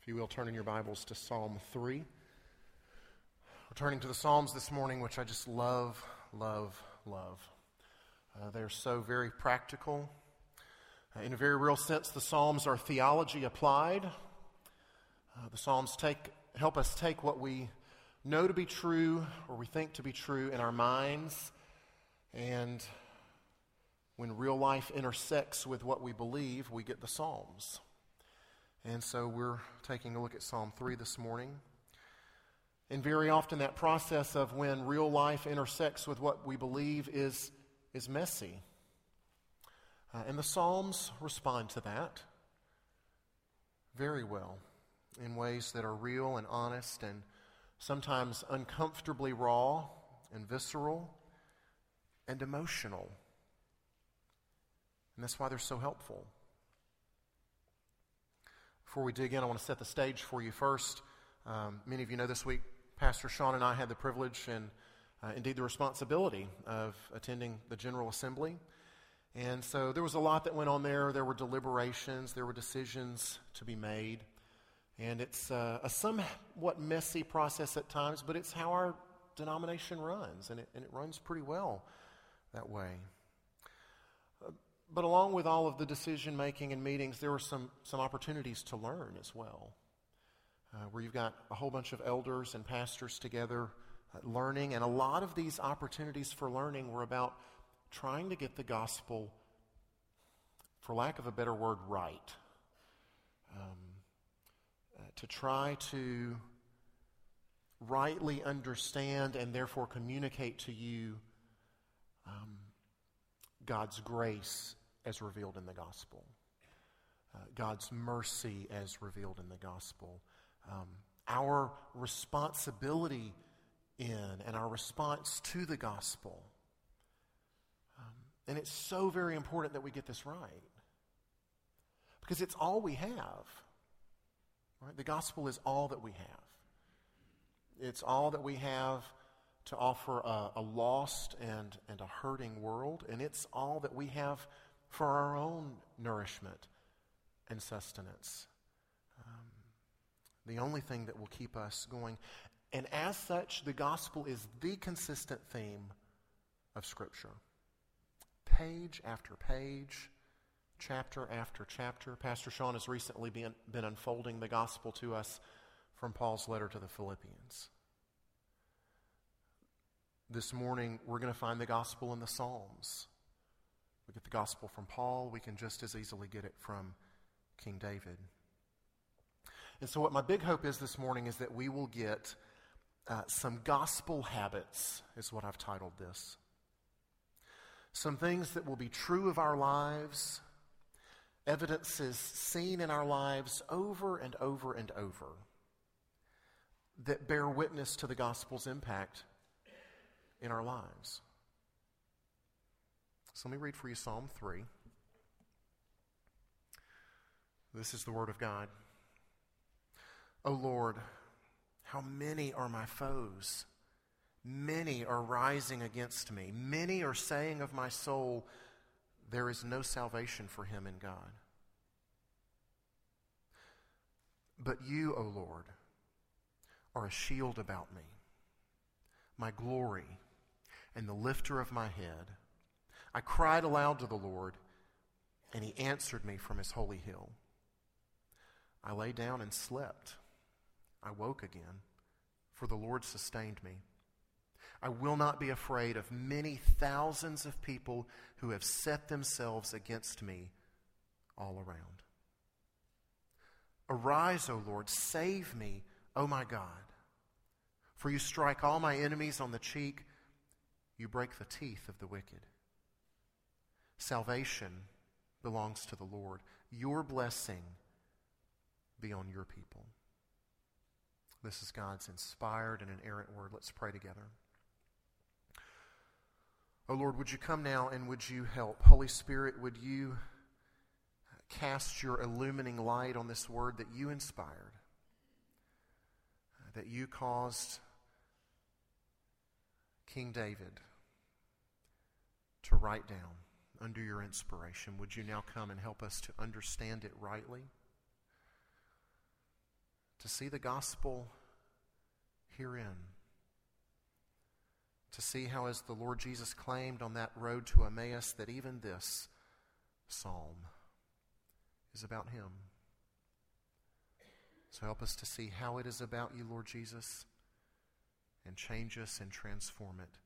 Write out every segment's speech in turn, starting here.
If you will, turn in your Bibles to Psalm 3. We're turning to the Psalms this morning, which I just love, love, love. Uh, they're so very practical. Uh, in a very real sense, the Psalms are theology applied. Uh, the Psalms take, help us take what we know to be true or we think to be true in our minds, and when real life intersects with what we believe, we get the Psalms. And so we're taking a look at Psalm 3 this morning. And very often, that process of when real life intersects with what we believe is, is messy. Uh, and the Psalms respond to that very well in ways that are real and honest and sometimes uncomfortably raw and visceral and emotional. And that's why they're so helpful. Before we dig in, I want to set the stage for you first. Um, many of you know this week, Pastor Sean and I had the privilege and uh, indeed the responsibility of attending the General Assembly. And so there was a lot that went on there. There were deliberations, there were decisions to be made. And it's uh, a somewhat messy process at times, but it's how our denomination runs, and it, and it runs pretty well that way. But along with all of the decision making and meetings, there were some, some opportunities to learn as well, uh, where you've got a whole bunch of elders and pastors together uh, learning. And a lot of these opportunities for learning were about trying to get the gospel, for lack of a better word, right. Um, uh, to try to rightly understand and therefore communicate to you um, God's grace as revealed in the gospel, uh, God's mercy as revealed in the gospel, um, our responsibility in and our response to the gospel. Um, and it's so very important that we get this right because it's all we have. Right? The gospel is all that we have. It's all that we have to offer a, a, lost and, and a hurting world, and it's all that we have for our own nourishment and sustenance. Um, the only thing that will keep us going. And as such, the gospel is the consistent theme of Scripture. Page after page, chapter after chapter. Pastor Sean has recently been, been unfolding the gospel to us from Paul's letter to the Philippians. This morning, we're going to find the gospel in the Psalms. We get the gospel from Paul, we can just as easily get it from King David. And so, what my big hope is this morning is that we will get uh, some gospel habits, is what I've titled this. Some things that will be true of our lives, evidences seen in our lives over and over and over that bear witness to the gospel's impact in our lives. So let me read for you Psalm 3. This is the Word of God. O Lord, how many are my foes? Many are rising against me. Many are saying of my soul, there is no salvation for him in God. But you, O Lord, are a shield about me, my glory, and the lifter of my head. I cried aloud to the Lord, and he answered me from his holy hill. I lay down and slept. I woke again, for the Lord sustained me. I will not be afraid of many thousands of people who have set themselves against me all around. Arise, O Lord, save me, O my God. For you strike all my enemies on the cheek, you break the teeth of the wicked. Salvation belongs to the Lord. Your blessing be on your people. This is God's inspired and inerrant word. Let's pray together. Oh Lord, would you come now and would you help? Holy Spirit, would you cast your illumining light on this word that you inspired, that you caused King David to write down? Under your inspiration, would you now come and help us to understand it rightly? to see the gospel herein. To see how, as the Lord Jesus claimed on that road to Emmaus, that even this psalm is about Him. So help us to see how it is about you, Lord Jesus, and change us and transform it.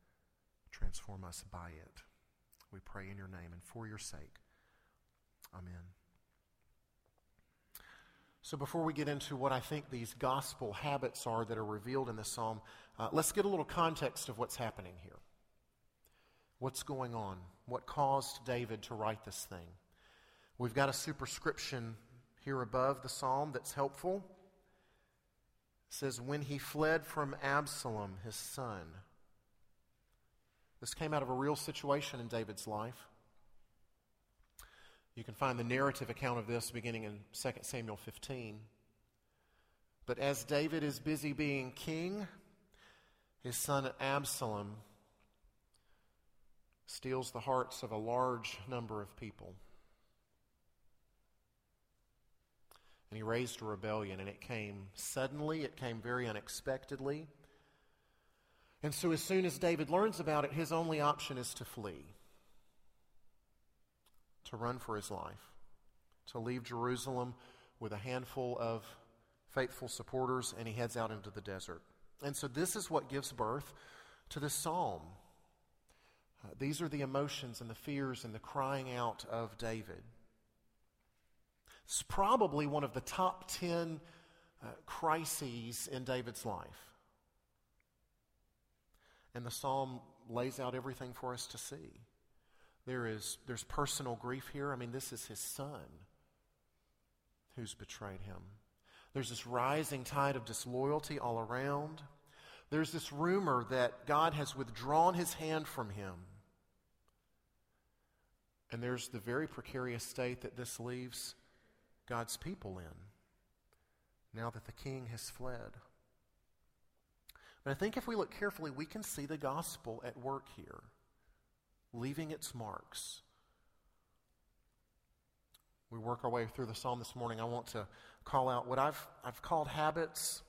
Transform us by it. We pray in your name and for your sake. Amen. So, before we get into what I think these gospel habits are that are revealed in this psalm, uh, let's get a little context of what's happening here. What's going on? What caused David to write this thing? We've got a superscription here above the psalm that's helpful. It says, When he fled from Absalom, his son. This came out of a real situation in David's life. You can find the narrative account of this beginning in 2 Samuel 15. But as David is busy being king, his son Absalom steals the hearts of a large number of people. And he raised a rebellion, and it came suddenly, it came very unexpectedly. And so, as soon as David learns about it, his only option is to flee to run for his life, to leave Jerusalem with a handful of faithful supporters, and he heads out into the desert. And so, this is what gives birth to this psalm. Uh, these are the emotions and the fears and the crying out of David. It's probably one of the top 10 uh, crises in David's life. And the psalm lays out everything for us to see. There is there's personal grief here. I mean, this is his son who's betrayed him. There's this rising tide of disloyalty all around. There's this rumor that God has withdrawn his hand from him. And there's the very precarious state that this leaves God's people in now that the king has fled. But I think if we look carefully, we can see the gospel at work here leaving its marks. We work our way through the psalm this morning. I want to call out what I've, I've called habits.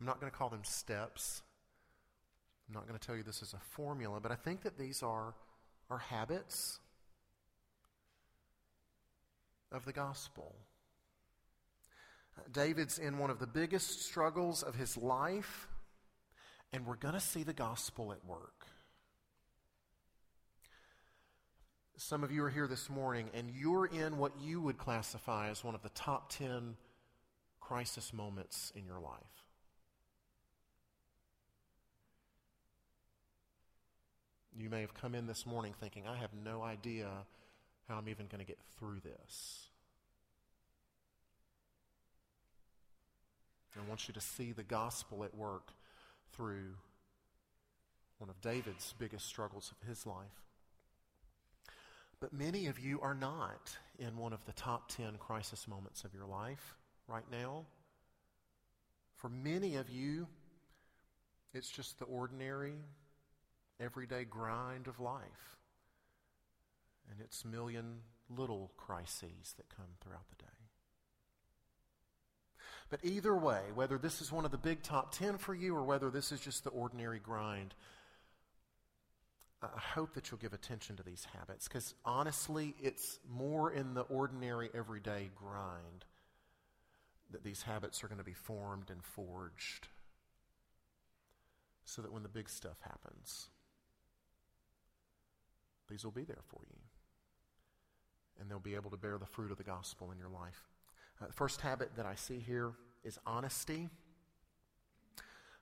I'm not going to call them steps. I'm not going to tell you this is a formula, but I think that these are, are habits of the gospel. David's in one of the biggest struggles of his life, and we're going to see the gospel at work. Some of you are here this morning and you're in what you would classify as one of the top 10 crisis moments in your life. You may have come in this morning thinking, I have no idea how I'm even going to get through this. I want you to see the gospel at work through one of David's biggest struggles of his life. But many of you are not in one of the top 10 crisis moments of your life right now. For many of you, it's just the ordinary, everyday grind of life. And it's million little crises that come throughout the day. But either way, whether this is one of the big top 10 for you or whether this is just the ordinary grind, I hope that you'll give attention to these habits because honestly, it's more in the ordinary, everyday grind that these habits are going to be formed and forged so that when the big stuff happens, these will be there for you. And they'll be able to bear the fruit of the gospel in your life. Uh, the first habit that I see here is honesty.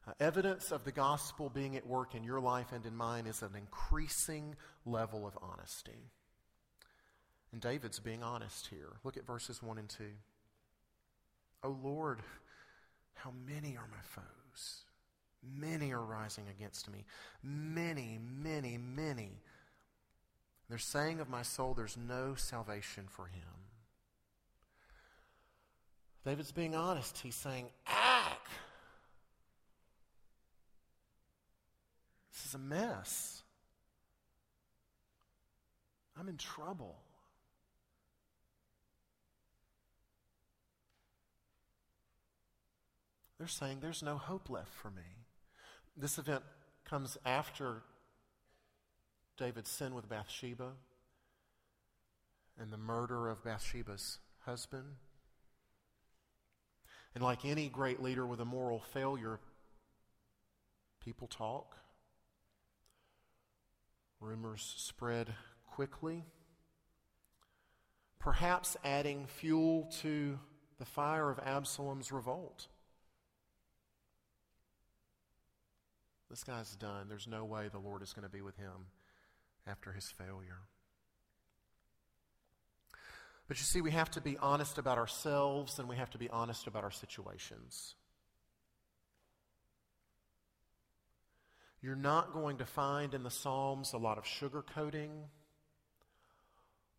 Uh, evidence of the gospel being at work in your life and in mine is an increasing level of honesty. And David's being honest here. Look at verses 1 and 2. Oh Lord, how many are my foes? Many are rising against me. Many, many, many. They're saying of my soul, there's no salvation for him. David's being honest. He's saying, Ack! This is a mess. I'm in trouble. they're saying there's no hope left for me. This event comes after David's sin with Bathsheba and the murder of Bathsheba's husband. And like any great leader with a moral failure, people talk. Rumors spread quickly, perhaps adding fuel to the fire of Absalom's revolt. This guy's done. There's no way the Lord is going to be with him after his failure. But you see, we have to be honest about ourselves and we have to be honest about our situations. You're not going to find in the Psalms a lot of sugarcoating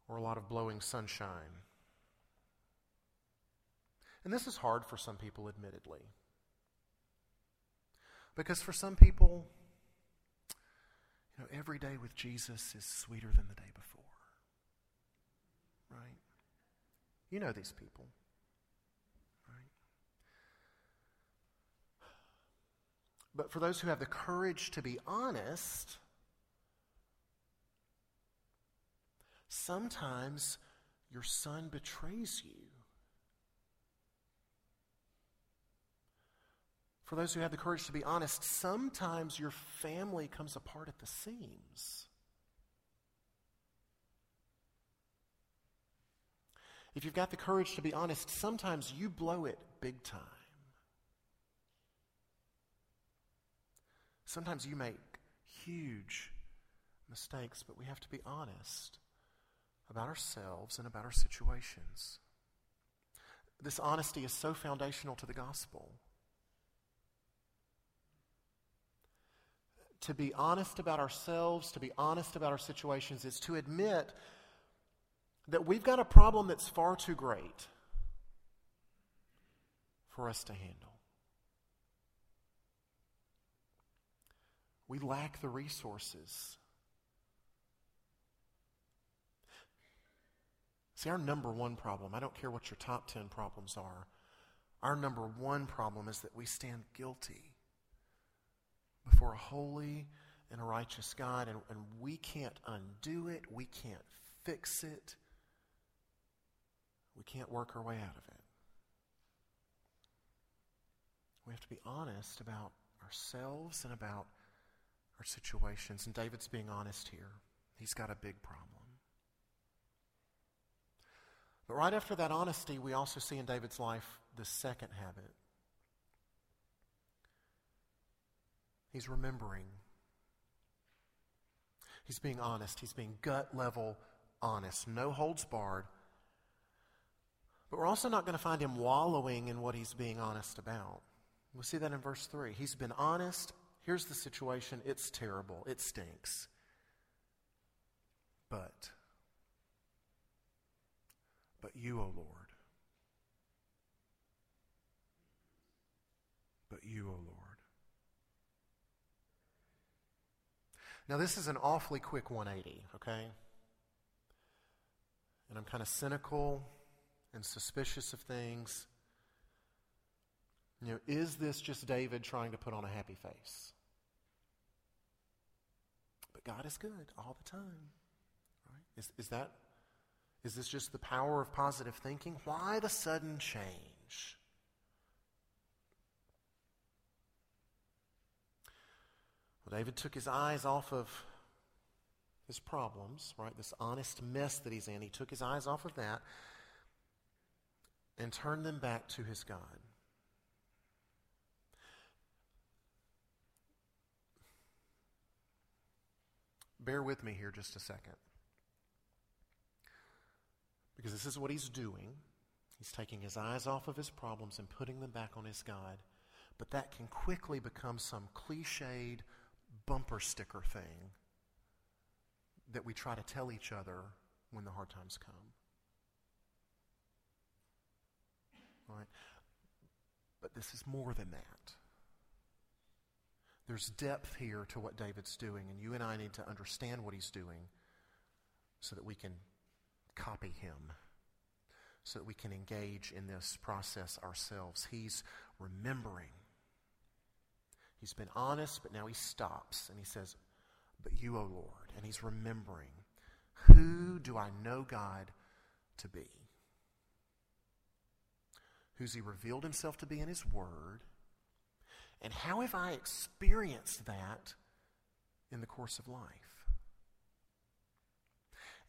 or a lot of blowing sunshine. And this is hard for some people, admittedly. Because for some people, you know, every day with Jesus is sweeter than the day before. Right? You know these people. Right? But for those who have the courage to be honest, sometimes your son betrays you. For those who have the courage to be honest, sometimes your family comes apart at the seams. If you've got the courage to be honest, sometimes you blow it big time. Sometimes you make huge mistakes, but we have to be honest about ourselves and about our situations. This honesty is so foundational to the gospel. To be honest about ourselves, to be honest about our situations, is to admit that we've got a problem that's far too great for us to handle. We lack the resources. See, our number one problem, I don't care what your top 10 problems are, our number one problem is that we stand guilty before a holy and a righteous God, and, and we can't undo it, we can't fix it. We can't work our way out of it. We have to be honest about ourselves and about our situations. And David's being honest here. He's got a big problem. But right after that honesty, we also see in David's life the second habit. He's remembering. He's being honest. He's being gut level honest. No holds barred. But we're also not going to find him wallowing in what he's being honest about. We'll see that in verse 3. He's been honest. Here's the situation it's terrible, it stinks. But, but you, O Lord, but you, O Lord. Now, this is an awfully quick 180, okay? And I'm kind of cynical and suspicious of things. You know, is this just David trying to put on a happy face? But God is good all the time. Right? Is, is that is this just the power of positive thinking? Why the sudden change? Well, David took his eyes off of his problems, right? This honest mess that he's in. He took his eyes off of that and turn them back to his God. Bear with me here just a second. Because this is what he's doing. He's taking his eyes off of his problems and putting them back on his God. But that can quickly become some cliched bumper sticker thing that we try to tell each other when the hard times come. Right? But this is more than that. There's depth here to what David's doing, and you and I need to understand what he's doing so that we can copy him. so that we can engage in this process ourselves. He's remembering. He's been honest, but now he stops and he says, But you, O Lord. And he's remembering, Who do I know God to be? Who's he revealed himself to be in his word? And how have I experienced that in the course of life?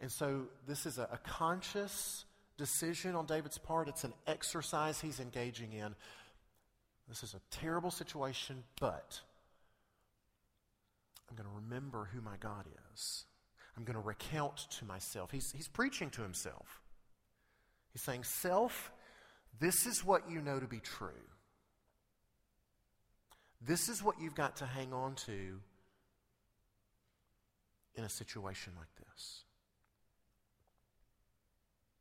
And so this is a, a conscious decision on David's part. It's an exercise he's engaging in. This is a terrible situation, but I'm going to remember who my God is. I'm going to recount to myself. He's, he's preaching to himself. He's saying, Self, this is what you know to be true. This is what you've got to hang on to in a situation like this.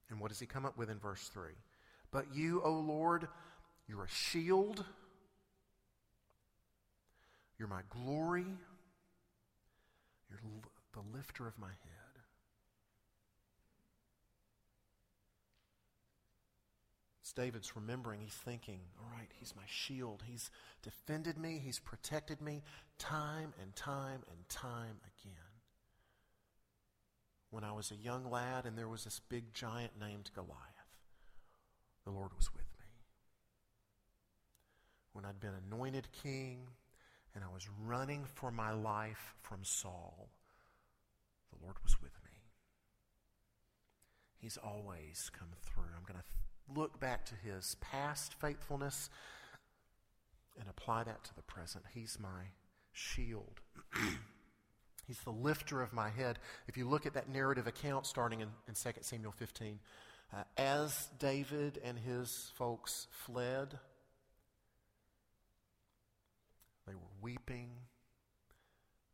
And what does he come up with in verse 3? But you, O Lord, you're a shield. You're my glory. You're the lifter of my head. As David's remembering, he's thinking, all right, he's my shield. He's defended me, he's protected me time and time and time again when I was a young lad and there was this big giant named Goliath. The Lord was with me. When I'd been anointed king and I was running for my life from Saul, the Lord was with me. He's always come through. I'm going to look back to his past faithfulness and apply that to the present. He's my shield. He's the lifter of my head. If you look at that narrative account starting in, in 2 Samuel 15, uh, as David and his folks fled, they were weeping,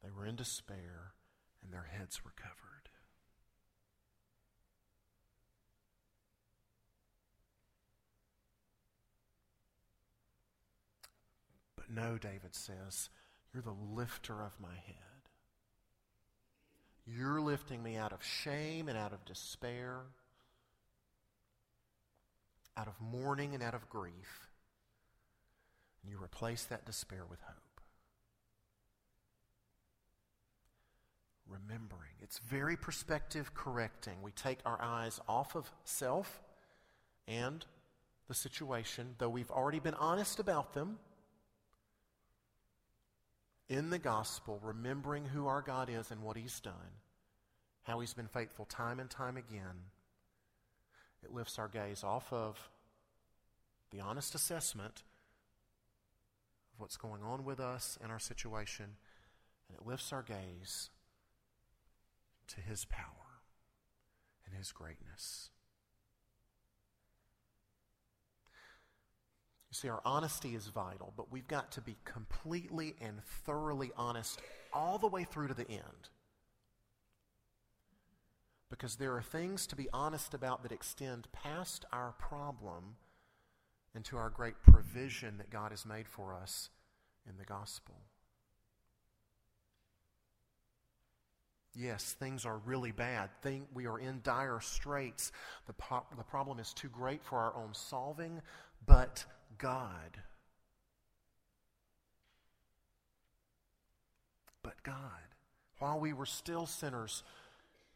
they were in despair, and their heads were covered. But no, David says, you're the lifter of my head. You're lifting me out of shame and out of despair, out of mourning and out of grief. And you replace that despair with hope. Remembering. It's very perspective correcting. We take our eyes off of self and the situation, though we've already been honest about them in the gospel, remembering who our God is and what He's done, how He's been faithful time and time again, it lifts our gaze off of the honest assessment of what's going on with us and our situation, and it lifts our gaze to His power and His greatness. You see, our honesty is vital, but we've got to be completely and thoroughly honest all the way through to the end. Because there are things to be honest about that extend past our problem into our great provision that God has made for us in the gospel. Yes, things are really bad. Think we are in dire straits. The, po- the problem is too great for our own solving, but God. But God, while we were still sinners,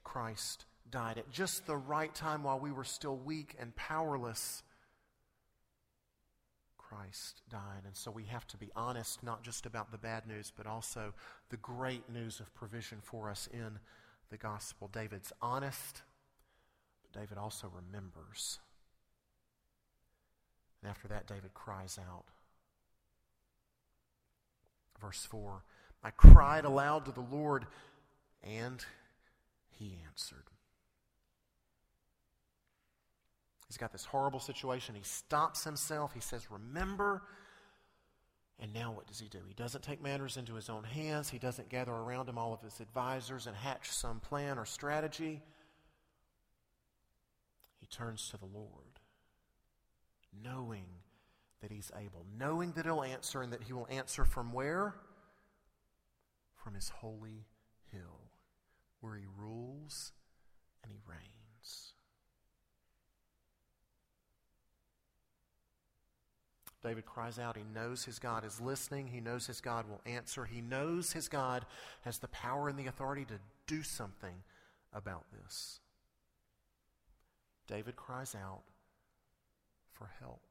Christ died. At just the right time, while we were still weak and powerless, Christ died. And so we have to be honest, not just about the bad news, but also the great news of provision for us in the gospel. David's honest, but David also remembers. And after that, David cries out. Verse 4 I cried aloud to the Lord, and he answered. He's got this horrible situation. He stops himself. He says, Remember. And now what does he do? He doesn't take matters into his own hands. He doesn't gather around him all of his advisors and hatch some plan or strategy. He turns to the Lord knowing that He's able, knowing that He'll answer and that He will answer from where? From His holy hill, where He rules and He reigns. David cries out. He knows his God is listening. He knows his God will answer. He knows his God has the power and the authority to do something about this. David cries out for help.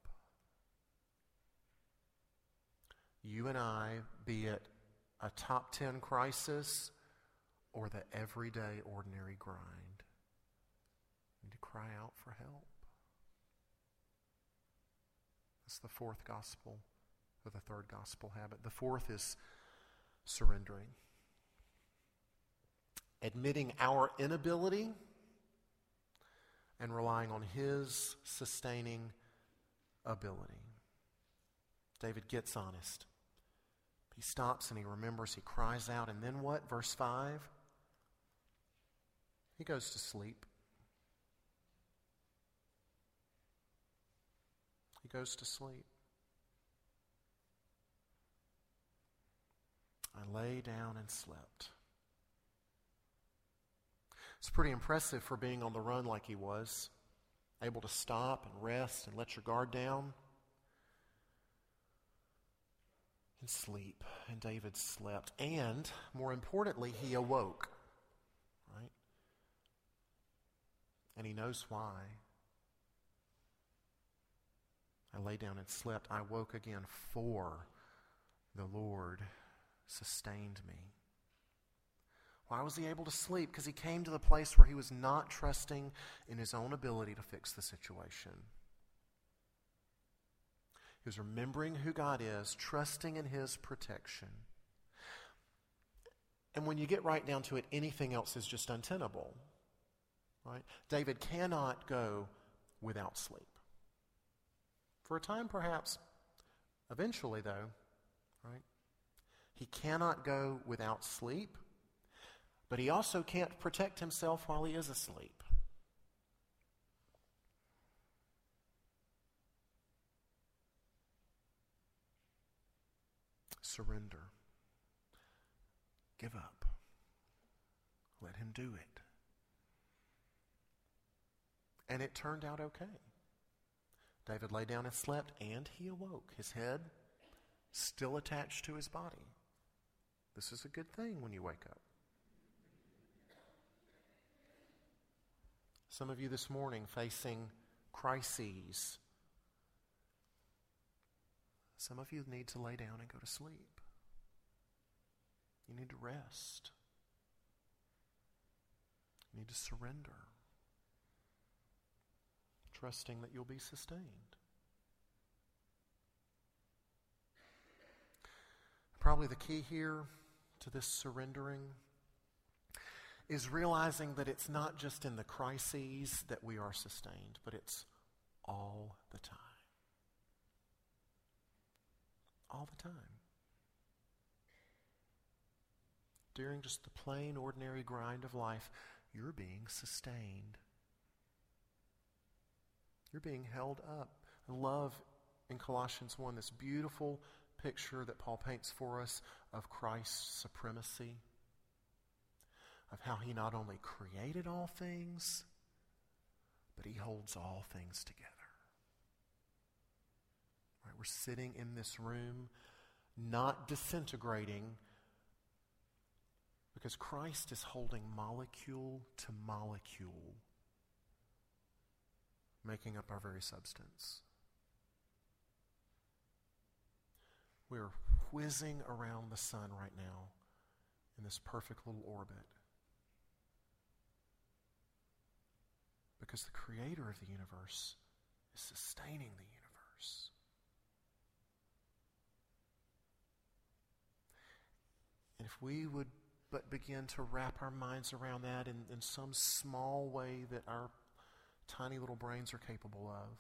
You and I, be it a top 10 crisis or the everyday ordinary grind, need to cry out for help. That's the fourth gospel, or the third gospel habit. The fourth is surrendering. Admitting our inability and relying on His sustaining ability. David gets honest. He stops and he remembers, he cries out, and then what? Verse 5 he goes to sleep. He goes to sleep. I lay down and slept. It's pretty impressive for being on the run like he was, able to stop and rest and let your guard down and sleep. And David slept. And, more importantly, he awoke. Right? And he knows why. I lay down and slept. I woke again, for the Lord sustained me. Why was he able to sleep? Because he came to the place where he was not trusting in his own ability to fix the situation. He was remembering who God is, trusting in his protection. And when you get right down to it, anything else is just untenable. Right? David cannot go without sleep. For a time, perhaps. Eventually, though, right? He cannot go without sleep, but he also can't protect himself while he is asleep. Surrender. Give up. Let him do it. And it turned out okay. David lay down and slept, and he awoke, his head still attached to his body. This is a good thing when you wake up. Some of you this morning facing crises. Some of you need to lay down and go to sleep. You need to rest. You need to surrender trusting that you'll be sustained. Probably the key here to this surrendering is realizing that it's not just in the crises that we are sustained, but it's all the time. All the time. During just the plain, ordinary grind of life, you're being sustained. You're being held up. I love in Colossians 1 this beautiful picture that Paul paints for us of Christ's supremacy, of how he not only created all things, but he holds all things together. Right, we're sitting in this room, not disintegrating, because Christ is holding molecule to molecule making up our very substance. We are whizzing around the sun right now in this perfect little orbit. Because the creator of the universe is sustaining the universe. And if we would but begin to wrap our minds around that in, in some small way that our tiny little brains are capable of.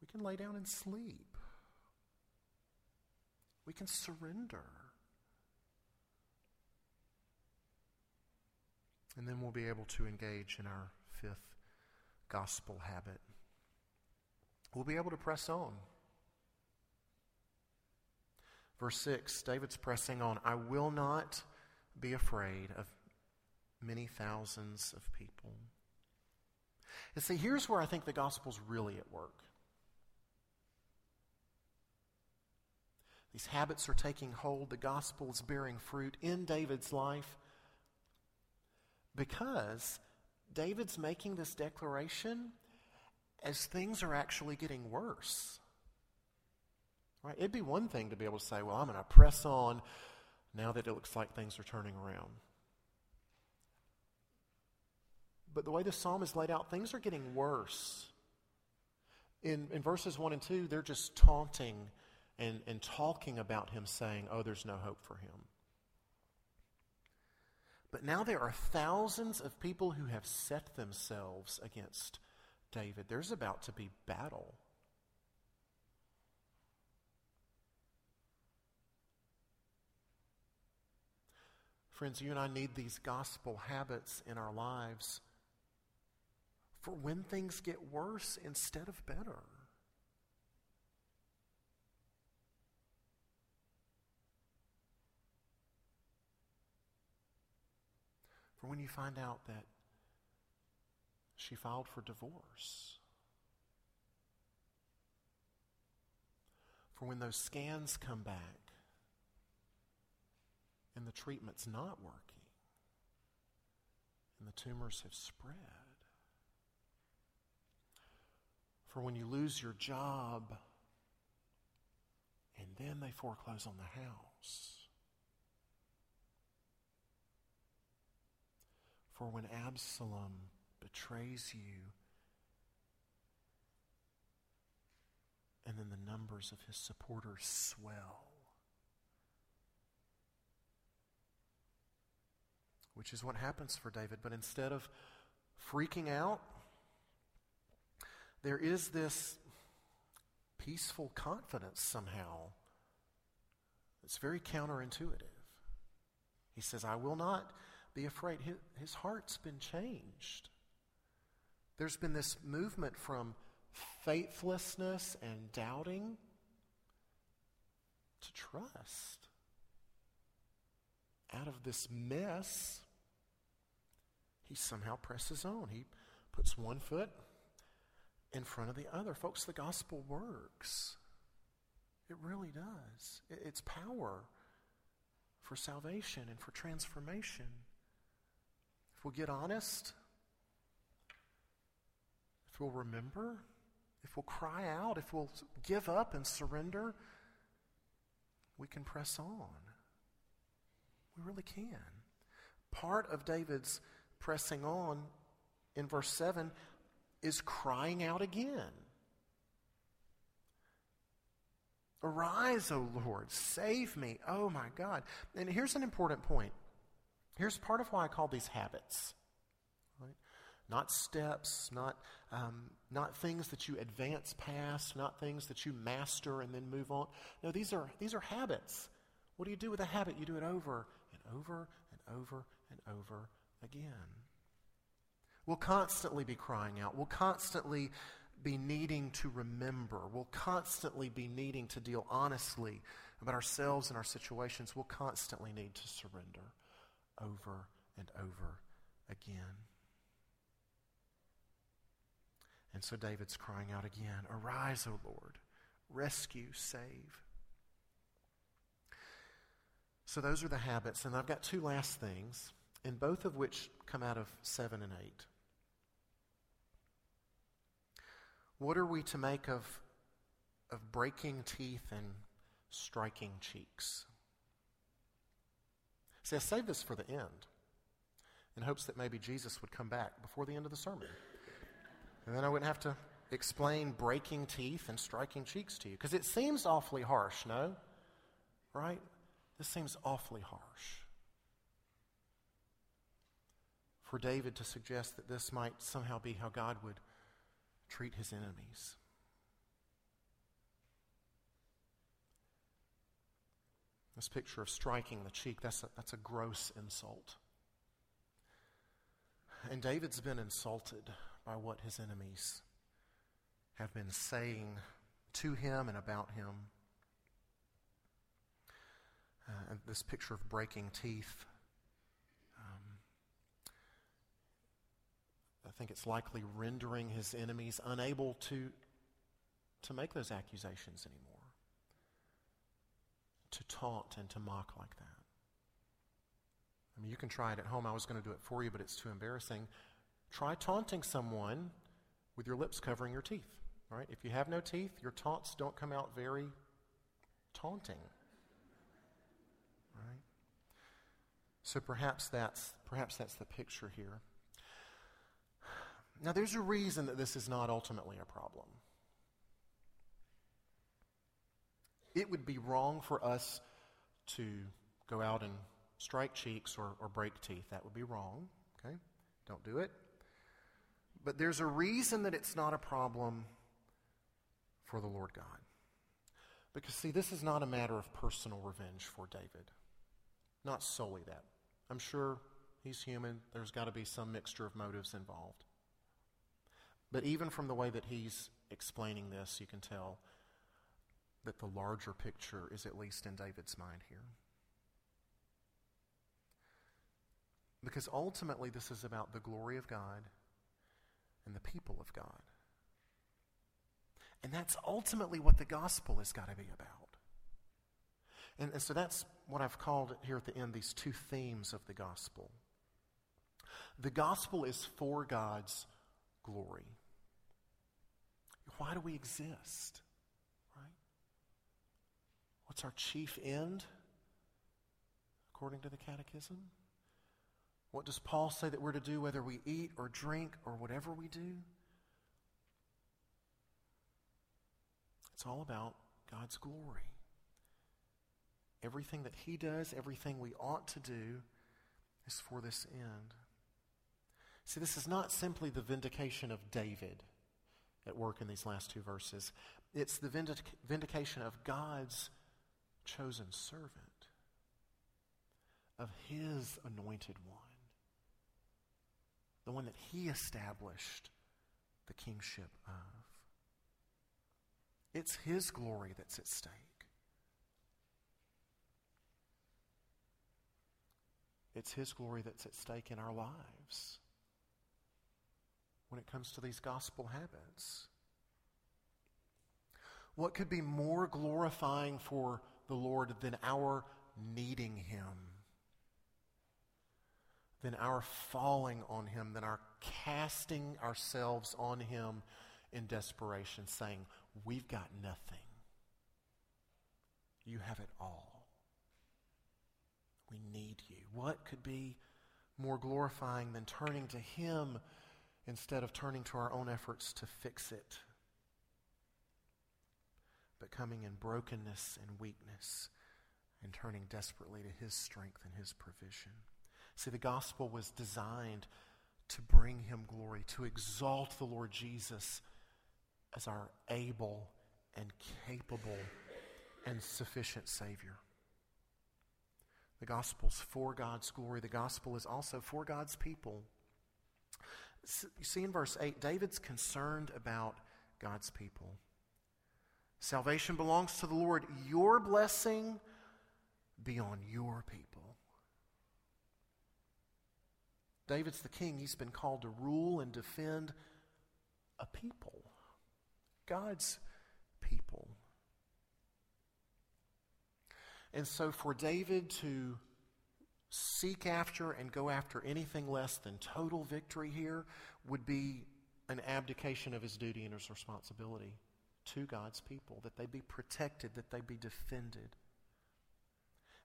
We can lay down and sleep. We can surrender. And then we'll be able to engage in our fifth gospel habit. We'll be able to press on. Verse 6, David's pressing on. I will not be afraid of many thousands of people. And see, here's where I think the gospel's really at work. These habits are taking hold. The gospel is bearing fruit in David's life because David's making this declaration as things are actually getting worse. Right? It'd be one thing to be able to say, well, I'm going to press on now that it looks like things are turning around. But the way the psalm is laid out, things are getting worse. In, in verses 1 and 2, they're just taunting and, and talking about him, saying, oh, there's no hope for him. But now there are thousands of people who have set themselves against David. There's about to be battle. Friends, you and I need these gospel habits in our lives for when things get worse instead of better. For when you find out that she filed for divorce. For when those scans come back and the treatment's not working and the tumors have spread. For when you lose your job and then they foreclose on the house. For when Absalom betrays you and then the numbers of his supporters swell. which is what happens for David. But instead of freaking out, there is this peaceful confidence somehow. It's very counterintuitive. He says, I will not be afraid. His, his heart's been changed. There's been this movement from faithlessness and doubting to trust. Out of this mess, he somehow presses on. He puts one foot in front of the other. Folks, the gospel works. It really does. It's power for salvation and for transformation. If we'll get honest, if we'll remember, if we'll cry out, if we'll give up and surrender, we can press on. We really can. Part of David's pressing on in verse 7 is crying out again. Arise, O Lord, save me. Oh my God. And here's an important point. Here's part of why I call these habits. Right? Not steps, not, um, not things that you advance past, not things that you master and then move on. No, these are, these are habits. What do you do with a habit? You do it over and over and over and over again. We'll constantly be crying out. We'll constantly be needing to remember. We'll constantly be needing to deal honestly about ourselves and our situations. We'll constantly need to surrender over and over again. And so David's crying out again Arise, O Lord, rescue, save. So those are the habits. And I've got two last things and both of which come out of 7 and 8. What are we to make of, of breaking teeth and striking cheeks? See, I saved this for the end in hopes that maybe Jesus would come back before the end of the sermon. And then I wouldn't have to explain breaking teeth and striking cheeks to you. Because it seems awfully harsh, no? Right? This seems awfully harsh for David to suggest that this might somehow be how God would treat his enemies. This picture of striking the cheek, that's a, that's a gross insult. And David's been insulted by what his enemies have been saying to him and about him. Uh, and this picture of breaking teeth I think it's likely rendering his enemies unable to, to make those accusations anymore. To taunt and to mock like that. I mean, you can try it at home. I was going to do it for you, but it's too embarrassing. Try taunting someone with your lips covering your teeth. Right? If you have no teeth, your taunts don't come out very taunting. Right? So perhaps that's perhaps that's the picture here. Now there's a reason that this is not ultimately a problem. It would be wrong for us to go out and strike cheeks or, or break teeth. That would be wrong. Okay? Don't do it. But there's a reason that it's not a problem for the Lord God. Because, see, this is not a matter of personal revenge for David. Not solely that. I'm sure he's human. There's got to be some mixture of motives involved. But even from the way that he's explaining this, you can tell that the larger picture is at least in David's mind here. Because ultimately, this is about the glory of God and the people of God. And that's ultimately what the gospel has got to be about. And, and, so that's what I've called here at the end these two themes of the gospel. The gospel is for God's glory. Why do we exist? What's our chief end, according to the Catechism? What does Paul say that we're to do, whether we eat or drink or whatever we do? It's all about God's glory. Everything that He does, everything we ought to do, is for this end. See, this is not simply the vindication of David at work in these last two verses, it's the vindic- vindication of God's chosen servant, of His anointed one the one that he established the kingship of. It's his glory that's at stake. It's his glory that's at stake in our lives when it comes to these gospel habits. What could be more glorifying for the Lord than our needing him? than our falling on him, than our casting ourselves on him in desperation, saying, We've got nothing. You have it all. We need you. What could be more glorifying than turning to him instead of turning to our own efforts to fix it? But coming in brokenness and weakness and turning desperately to his strength and his provision. See, the gospel was designed to bring him glory, to exalt the Lord Jesus as our able and capable and sufficient Savior. The gospel's for God's glory. The gospel is also for God's people. You see in verse 8, David's concerned about God's people. Salvation belongs to the Lord. Your blessing be on your people. David's the king. He's been called to rule and defend a people, God's people. And so for David to seek after and go after anything less than total victory here would be an abdication of his duty and his responsibility to God's people, that they be protected, that they be defended.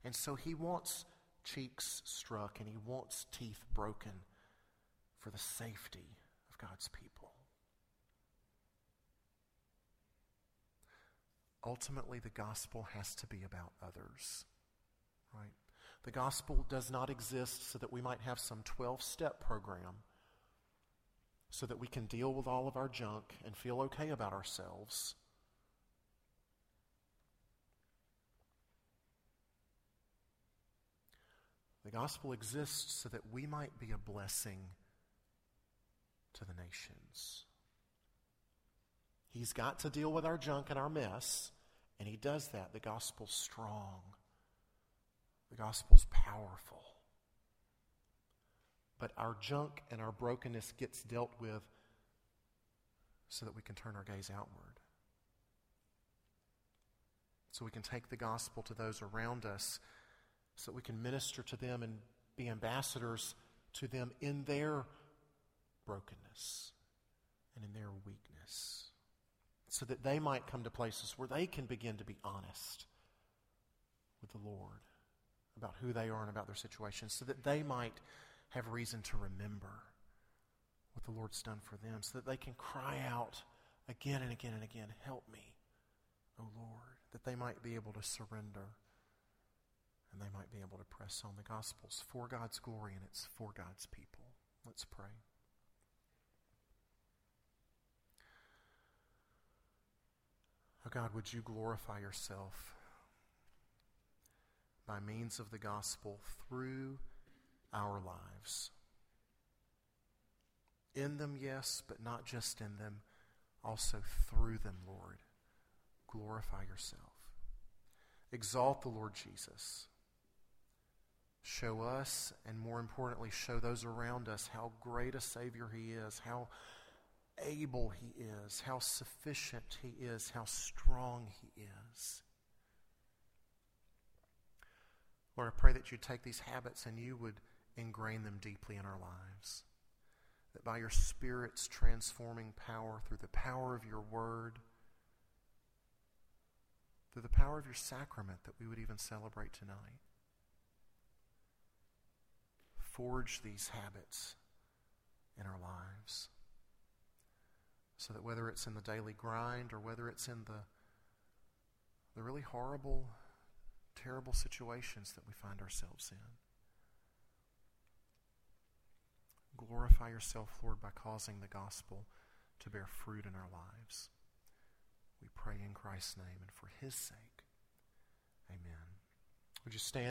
And so he wants cheeks struck and he wants teeth broken for the safety of God's people. Ultimately, the gospel has to be about others, right? The gospel does not exist so that we might have some 12 step program so that we can deal with all of our junk and feel okay about ourselves. The gospel exists so that we might be a blessing to the nations. He's got to deal with our junk and our mess, and he does that. The gospel's strong, the gospel's powerful. But our junk and our brokenness gets dealt with so that we can turn our gaze outward. so we can take the gospel to those around us, so that we can minister to them and be ambassadors to them in their brokenness and in their weakness, so that they might come to places where they can begin to be honest with the Lord about who they are and about their situation, so that they might have reason to remember what the Lord's done for them, so that they can cry out again and again and again, Help me, O Lord, that they might be able to surrender and they might be able to press on the Gospels for God's glory and it's for God's people. Let's pray. Oh God, would you glorify yourself by means of the gospel through our lives? In them, yes, but not just in them, also through them, Lord. Glorify yourself. Exalt the Lord Jesus. Show us, and more importantly, show those around us how great a Savior He is, how able He is, how sufficient He is, how strong He is. Lord, I pray that you take these habits and you would ingrain them deeply in our lives. That by your Spirit's transforming power, through the power of your word, through the power of your sacrament that we would even celebrate tonight, forge these habits in our lives. So that whether it's in the daily grind or whether it's in the, the really horrible, terrible situations that we find ourselves in, glorify yourself, Lord, by causing the gospel to bear fruit in our lives. We pray in Christ's name and for his sake. Amen. Would you stand?